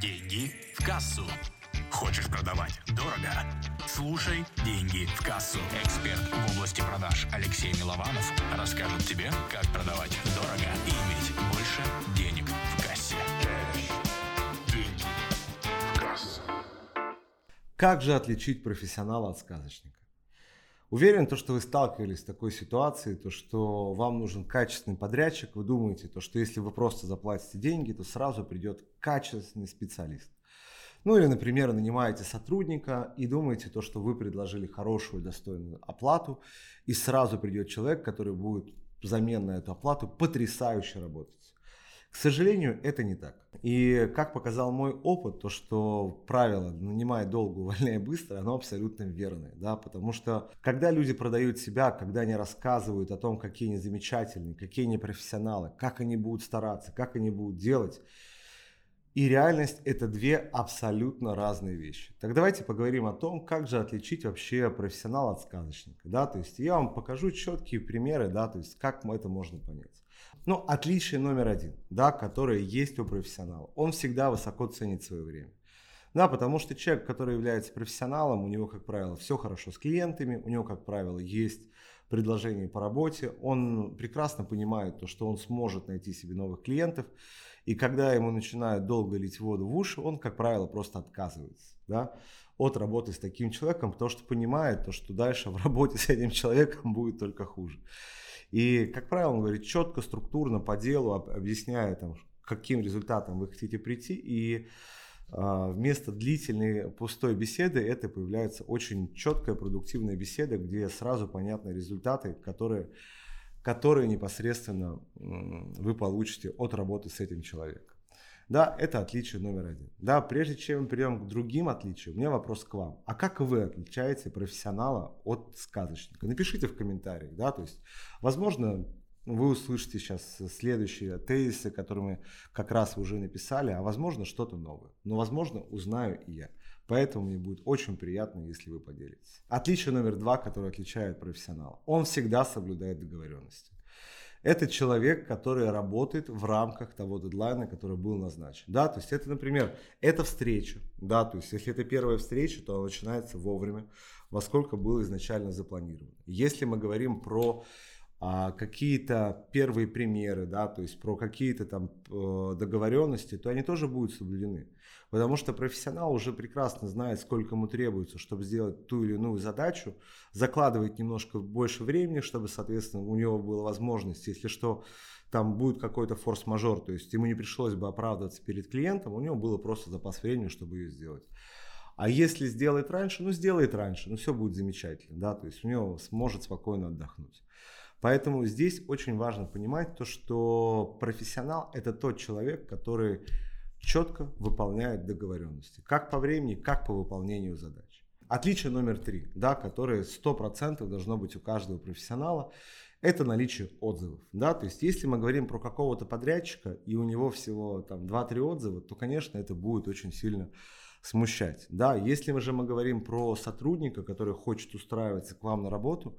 Деньги в кассу. Хочешь продавать дорого? Слушай «Деньги в кассу». Эксперт в области продаж Алексей Милованов расскажет тебе, как продавать дорого и иметь больше денег в кассе. Деньги в кассу. Как же отличить профессионала от сказочника? Уверен, то, что вы сталкивались с такой ситуацией, то, что вам нужен качественный подрядчик, вы думаете, то, что если вы просто заплатите деньги, то сразу придет качественный специалист. Ну или, например, нанимаете сотрудника и думаете то, что вы предложили хорошую достойную оплату, и сразу придет человек, который будет взамен на эту оплату потрясающе работать. К сожалению, это не так. И как показал мой опыт, то что правило «нанимай долго, увольняй быстро», оно абсолютно верное. Да? Потому что когда люди продают себя, когда они рассказывают о том, какие они замечательные, какие они профессионалы, как они будут стараться, как они будут делать, и реальность – это две абсолютно разные вещи. Так давайте поговорим о том, как же отличить вообще профессионала от сказочника. Да? То есть я вам покажу четкие примеры, да, то есть как это можно понять. Ну, отличие номер один, да, которое есть у профессионала. Он всегда высоко ценит свое время. Да, потому что человек, который является профессионалом, у него, как правило, все хорошо с клиентами, у него, как правило, есть предложение по работе, он прекрасно понимает то, что он сможет найти себе новых клиентов, и когда ему начинают долго лить воду в уши, он, как правило, просто отказывается да, от работы с таким человеком, потому что понимает, то, что дальше в работе с этим человеком будет только хуже. И, как правило, он говорит четко, структурно, по делу, объясняя, там, каким результатом вы хотите прийти. И а, вместо длительной пустой беседы это появляется очень четкая, продуктивная беседа, где сразу понятны результаты, которые которые непосредственно вы получите от работы с этим человеком. Да, это отличие номер один. Да, прежде чем мы перейдем к другим отличиям, у меня вопрос к вам. А как вы отличаете профессионала от сказочника? Напишите в комментариях, да, то есть, возможно, вы услышите сейчас следующие тезисы, которые мы как раз уже написали, а возможно что-то новое. Но возможно узнаю и я. Поэтому мне будет очень приятно, если вы поделитесь. Отличие номер два, которое отличает профессионала. Он всегда соблюдает договоренности. Это человек, который работает в рамках того дедлайна, который был назначен. Да, то есть это, например, это встреча. Да, то есть если это первая встреча, то она начинается вовремя, во сколько было изначально запланировано. Если мы говорим про а, какие-то первые примеры, да, то есть про какие-то там э, договоренности, то они тоже будут соблюдены. Потому что профессионал уже прекрасно знает, сколько ему требуется, чтобы сделать ту или иную задачу, закладывает немножко больше времени, чтобы, соответственно, у него была возможность, если что, там будет какой-то форс-мажор, то есть ему не пришлось бы оправдываться перед клиентом, у него было просто запас времени, чтобы ее сделать. А если сделает раньше, ну сделает раньше, ну все будет замечательно, да, то есть у него сможет спокойно отдохнуть. Поэтому здесь очень важно понимать то, что профессионал это тот человек, который четко выполняет договоренности. Как по времени, как по выполнению задач. Отличие номер три, да, которое 100% должно быть у каждого профессионала, это наличие отзывов. Да? То есть, если мы говорим про какого-то подрядчика, и у него всего там 2-3 отзыва, то, конечно, это будет очень сильно смущать. Да? Если мы же мы говорим про сотрудника, который хочет устраиваться к вам на работу,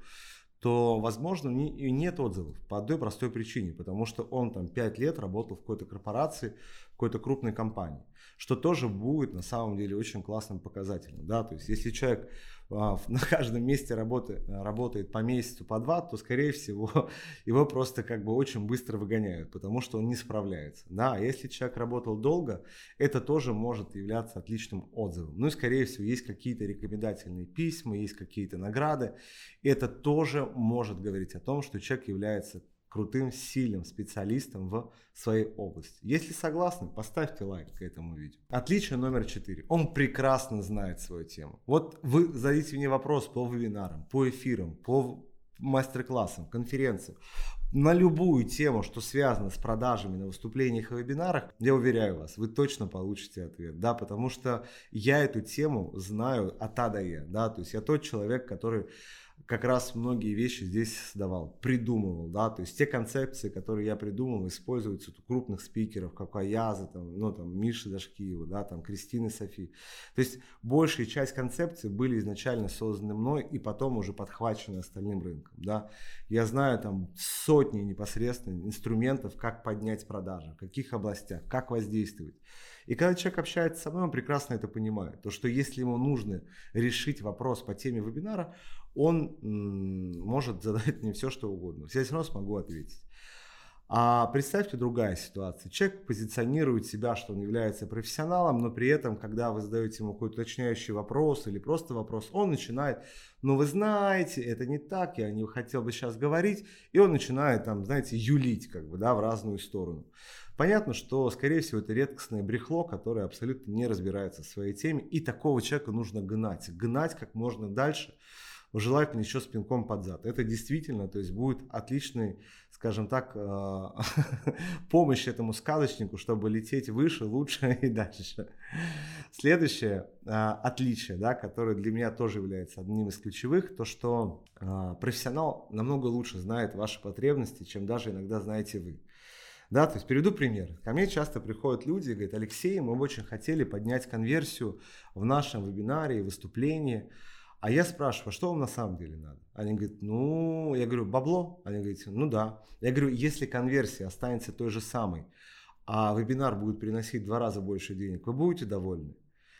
то, возможно, не, нет отзывов по одной простой причине, потому что он там 5 лет работал в какой-то корпорации, в какой-то крупной компании, что тоже будет на самом деле очень классным показателем. Да? То есть, если человек на каждом месте работы, работает по месяцу, по два, то, скорее всего, его просто как бы очень быстро выгоняют, потому что он не справляется. Да, а если человек работал долго, это тоже может являться отличным отзывом. Ну и, скорее всего, есть какие-то рекомендательные письма, есть какие-то награды. Это тоже может говорить о том, что человек является крутым, сильным специалистом в своей области. Если согласны, поставьте лайк к этому видео. Отличие номер четыре. Он прекрасно знает свою тему. Вот вы зададите мне вопрос по вебинарам, по эфирам, по мастер-классам, конференциям, на любую тему, что связано с продажами на выступлениях и вебинарах, я уверяю вас, вы точно получите ответ, да, потому что я эту тему знаю от А до Я, да, то есть я тот человек, который как раз многие вещи здесь создавал, придумывал, да, то есть те концепции, которые я придумал, используются у крупных спикеров, как Аяза, там, ну, там, Миши Дашкиева, да, там, Кристины Софи. То есть большая часть концепций были изначально созданы мной и потом уже подхвачены остальным рынком, да. Я знаю там сотни непосредственно инструментов, как поднять продажи, в каких областях, как воздействовать. И когда человек общается со мной, он прекрасно это понимает. То, что если ему нужно решить вопрос по теме вебинара, он может задать мне все, что угодно. Я все равно смогу ответить. А представьте другая ситуация. Человек позиционирует себя, что он является профессионалом, но при этом, когда вы задаете ему какой-то уточняющий вопрос или просто вопрос, он начинает, ну вы знаете, это не так, я не хотел бы сейчас говорить, и он начинает там, знаете, юлить как бы, да, в разную сторону. Понятно, что, скорее всего, это редкостное брехло, которое абсолютно не разбирается в своей теме, и такого человека нужно гнать, гнать как можно дальше, желательно еще с пинком под зад. Это действительно, то есть будет отличный, скажем так, э, помощь этому сказочнику, чтобы лететь выше, лучше и дальше. Следующее э, отличие, да, которое для меня тоже является одним из ключевых, то что э, профессионал намного лучше знает ваши потребности, чем даже иногда знаете вы. Да, то есть приведу пример. Ко мне часто приходят люди и говорят, Алексей, мы бы очень хотели поднять конверсию в нашем вебинаре и выступлении. А я спрашиваю, а что вам на самом деле надо? Они говорят, ну, я говорю, бабло? Они говорят, ну да. Я говорю, если конверсия останется той же самой, а вебинар будет приносить в два раза больше денег, вы будете довольны?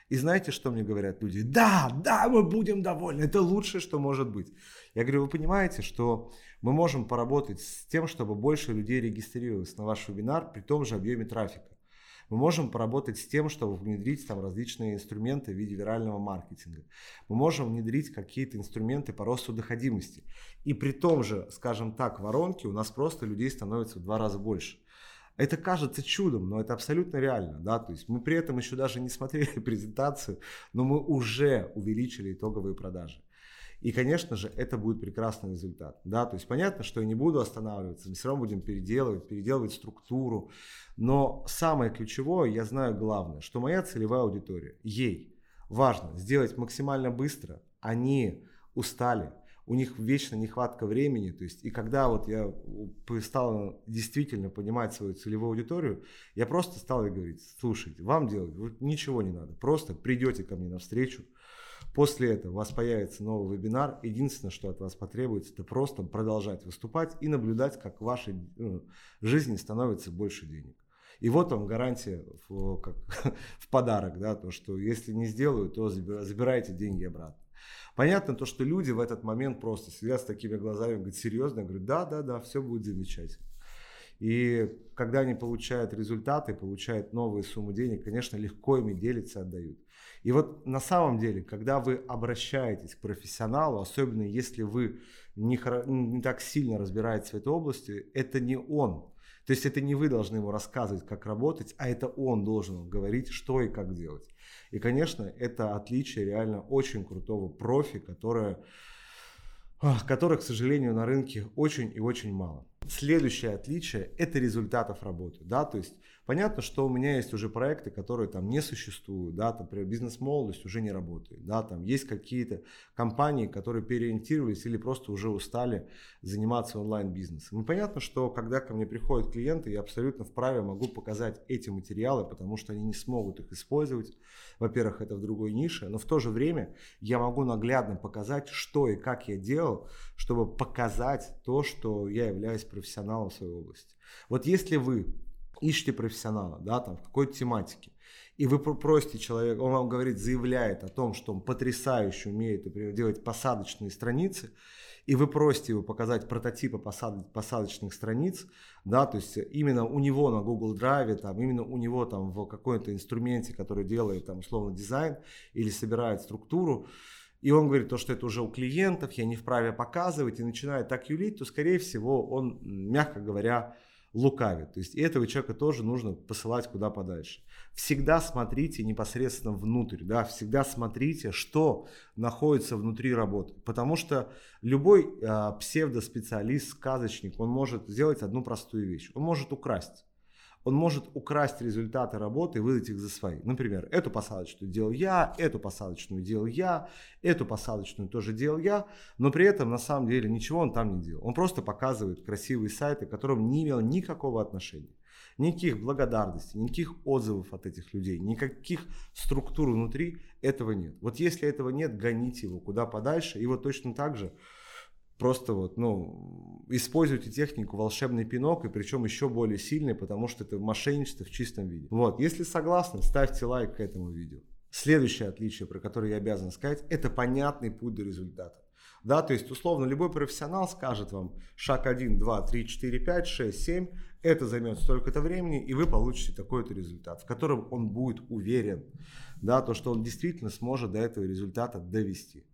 И знаете, что мне говорят люди? Да, да, мы будем довольны, это лучшее, что может быть. Я говорю, вы понимаете, что мы можем поработать с тем, чтобы больше людей регистрировалось на ваш вебинар при том же объеме трафика. Мы можем поработать с тем, чтобы внедрить там различные инструменты в виде вирального маркетинга. Мы можем внедрить какие-то инструменты по росту доходимости. И при том же, скажем так, воронке у нас просто людей становится в два раза больше. Это кажется чудом, но это абсолютно реально, да, то есть мы при этом еще даже не смотрели презентацию, но мы уже увеличили итоговые продажи. И, конечно же, это будет прекрасный результат. Да? То есть понятно, что я не буду останавливаться, мы все равно будем переделывать, переделывать структуру. Но самое ключевое, я знаю главное, что моя целевая аудитория, ей важно сделать максимально быстро, они устали, у них вечно нехватка времени, то есть, и когда вот я стал действительно понимать свою целевую аудиторию, я просто стал ей говорить, слушайте, вам делать ничего не надо, просто придете ко мне навстречу, После этого у вас появится новый вебинар. Единственное, что от вас потребуется, это просто продолжать выступать и наблюдать, как в вашей ну, жизни становится больше денег. И вот вам гарантия в, как, в подарок, да, то, что если не сделаю, то забирайте деньги обратно. Понятно то, что люди в этот момент просто сидят с такими глазами, говорят, серьезно, говорю, да, да, да, все будет замечательно. И когда они получают результаты, получают новые суммы денег, конечно, легко ими делятся, отдают. И вот на самом деле, когда вы обращаетесь к профессионалу, особенно если вы не, не так сильно разбираетесь в этой области, это не он. То есть это не вы должны ему рассказывать, как работать, а это он должен говорить, что и как делать. И, конечно, это отличие реально очень крутого профи, которое, которых, к сожалению, на рынке очень и очень мало. Следующее отличие – это результатов работы. Да? То есть Понятно, что у меня есть уже проекты, которые там не существуют, да, там, например, бизнес-молодость уже не работает, да, там есть какие-то компании, которые переориентировались или просто уже устали заниматься онлайн-бизнесом. И понятно, что когда ко мне приходят клиенты, я абсолютно вправе могу показать эти материалы, потому что они не смогут их использовать. Во-первых, это в другой нише, но в то же время я могу наглядно показать, что и как я делал, чтобы показать то, что я являюсь профессионалом в своей области. Вот если вы ищете профессионала, да, там, в какой-то тематике, и вы просите человека, он вам говорит, заявляет о том, что он потрясающе умеет, например, делать посадочные страницы, и вы просите его показать прототипы посад, посадочных страниц, да, то есть именно у него на Google Drive, там, именно у него там в какой-то инструменте, который делает там условно дизайн или собирает структуру, и он говорит, то, что это уже у клиентов, я не вправе показывать, и начинает так юлить, то, скорее всего, он, мягко говоря, лукавит. То есть этого человека тоже нужно посылать куда подальше. Всегда смотрите непосредственно внутрь, да, всегда смотрите, что находится внутри работы. Потому что любой э, псевдоспециалист, сказочник, он может сделать одну простую вещь. Он может украсть он может украсть результаты работы и выдать их за свои. Например, эту посадочную делал я, эту посадочную делал я, эту посадочную тоже делал я, но при этом на самом деле ничего он там не делал. Он просто показывает красивые сайты, к которым не имел никакого отношения. Никаких благодарностей, никаких отзывов от этих людей, никаких структур внутри этого нет. Вот если этого нет, гоните его куда подальше. И вот точно так же просто вот, ну, используйте технику волшебный пинок, и причем еще более сильный, потому что это мошенничество в чистом виде. Вот, если согласны, ставьте лайк к этому видео. Следующее отличие, про которое я обязан сказать, это понятный путь до результата. Да, то есть, условно, любой профессионал скажет вам шаг 1, 2, 3, 4, 5, 6, 7, это займет столько-то времени, и вы получите такой-то результат, в котором он будет уверен, да, то, что он действительно сможет до этого результата довести.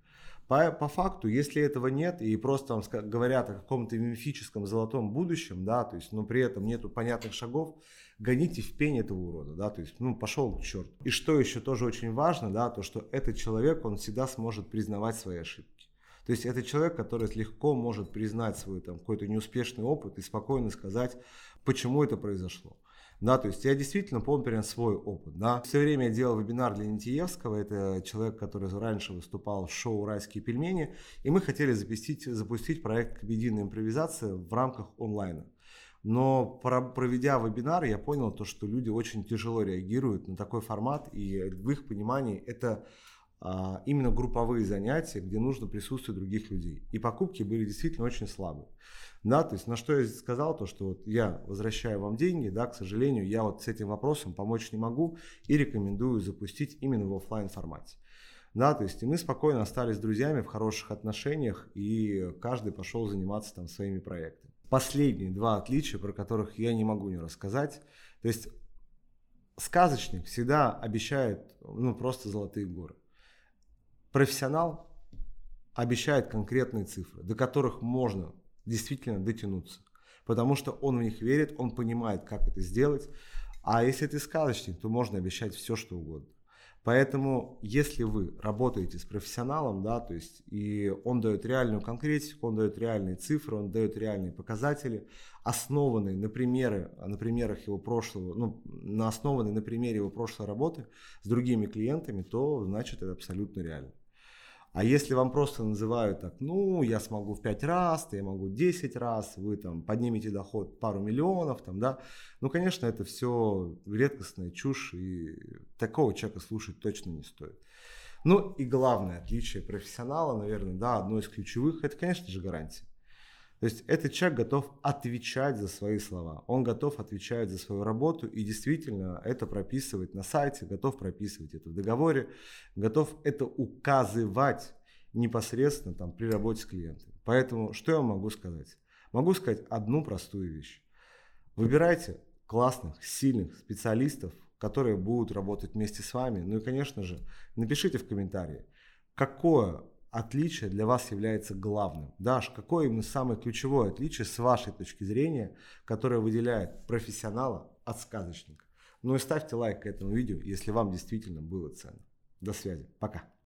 По, по факту, если этого нет, и просто вам говорят о каком-то мифическом золотом будущем, да, то есть, но при этом нету понятных шагов, гоните в пень этого урода, да, то есть, ну, пошел к черту. И что еще тоже очень важно, да, то, что этот человек, он всегда сможет признавать свои ошибки. То есть это человек, который легко может признать свой там какой-то неуспешный опыт и спокойно сказать, почему это произошло. Да, то есть я действительно помню прям свой опыт. Да. Все время я делал вебинар для Нитиевского, это человек, который раньше выступал в шоу «Райские пельмени», и мы хотели запустить, запустить проект «Комедийная импровизация» в рамках онлайна. Но проведя вебинар, я понял то, что люди очень тяжело реагируют на такой формат, и в их понимании это именно групповые занятия, где нужно присутствие других людей. И покупки были действительно очень слабые. Да, то есть на что я сказал, то что вот я возвращаю вам деньги, да, к сожалению, я вот с этим вопросом помочь не могу и рекомендую запустить именно в офлайн формате. Да, то есть и мы спокойно остались друзьями в хороших отношениях, и каждый пошел заниматься там своими проектами. Последние два отличия, про которых я не могу не рассказать. То есть сказочник всегда обещает ну, просто золотые горы. Профессионал обещает конкретные цифры, до которых можно действительно дотянуться. Потому что он в них верит, он понимает, как это сделать. А если ты сказочник, то можно обещать все, что угодно. Поэтому, если вы работаете с профессионалом, да, то есть и он дает реальную конкретику, он дает реальные цифры, он дает реальные показатели, основанные на, примеры, на примерах его прошлого, ну, на основанные на примере его прошлой работы с другими клиентами, то значит это абсолютно реально. А если вам просто называют так, ну, я смогу в 5 раз, я могу 10 раз, вы там поднимете доход пару миллионов, там, да, ну, конечно, это все редкостная чушь, и такого человека слушать точно не стоит. Ну, и главное отличие профессионала, наверное, да, одно из ключевых, это, конечно же, гарантия. То есть этот человек готов отвечать за свои слова, он готов отвечать за свою работу и действительно это прописывать на сайте, готов прописывать это в договоре, готов это указывать непосредственно там, при работе с клиентами. Поэтому что я могу сказать? Могу сказать одну простую вещь. Выбирайте классных, сильных специалистов, которые будут работать вместе с вами. Ну и, конечно же, напишите в комментарии, какое отличие для вас является главным? Даш, какое именно самое ключевое отличие с вашей точки зрения, которое выделяет профессионала от сказочника? Ну и ставьте лайк к этому видео, если вам действительно было ценно. До связи. Пока.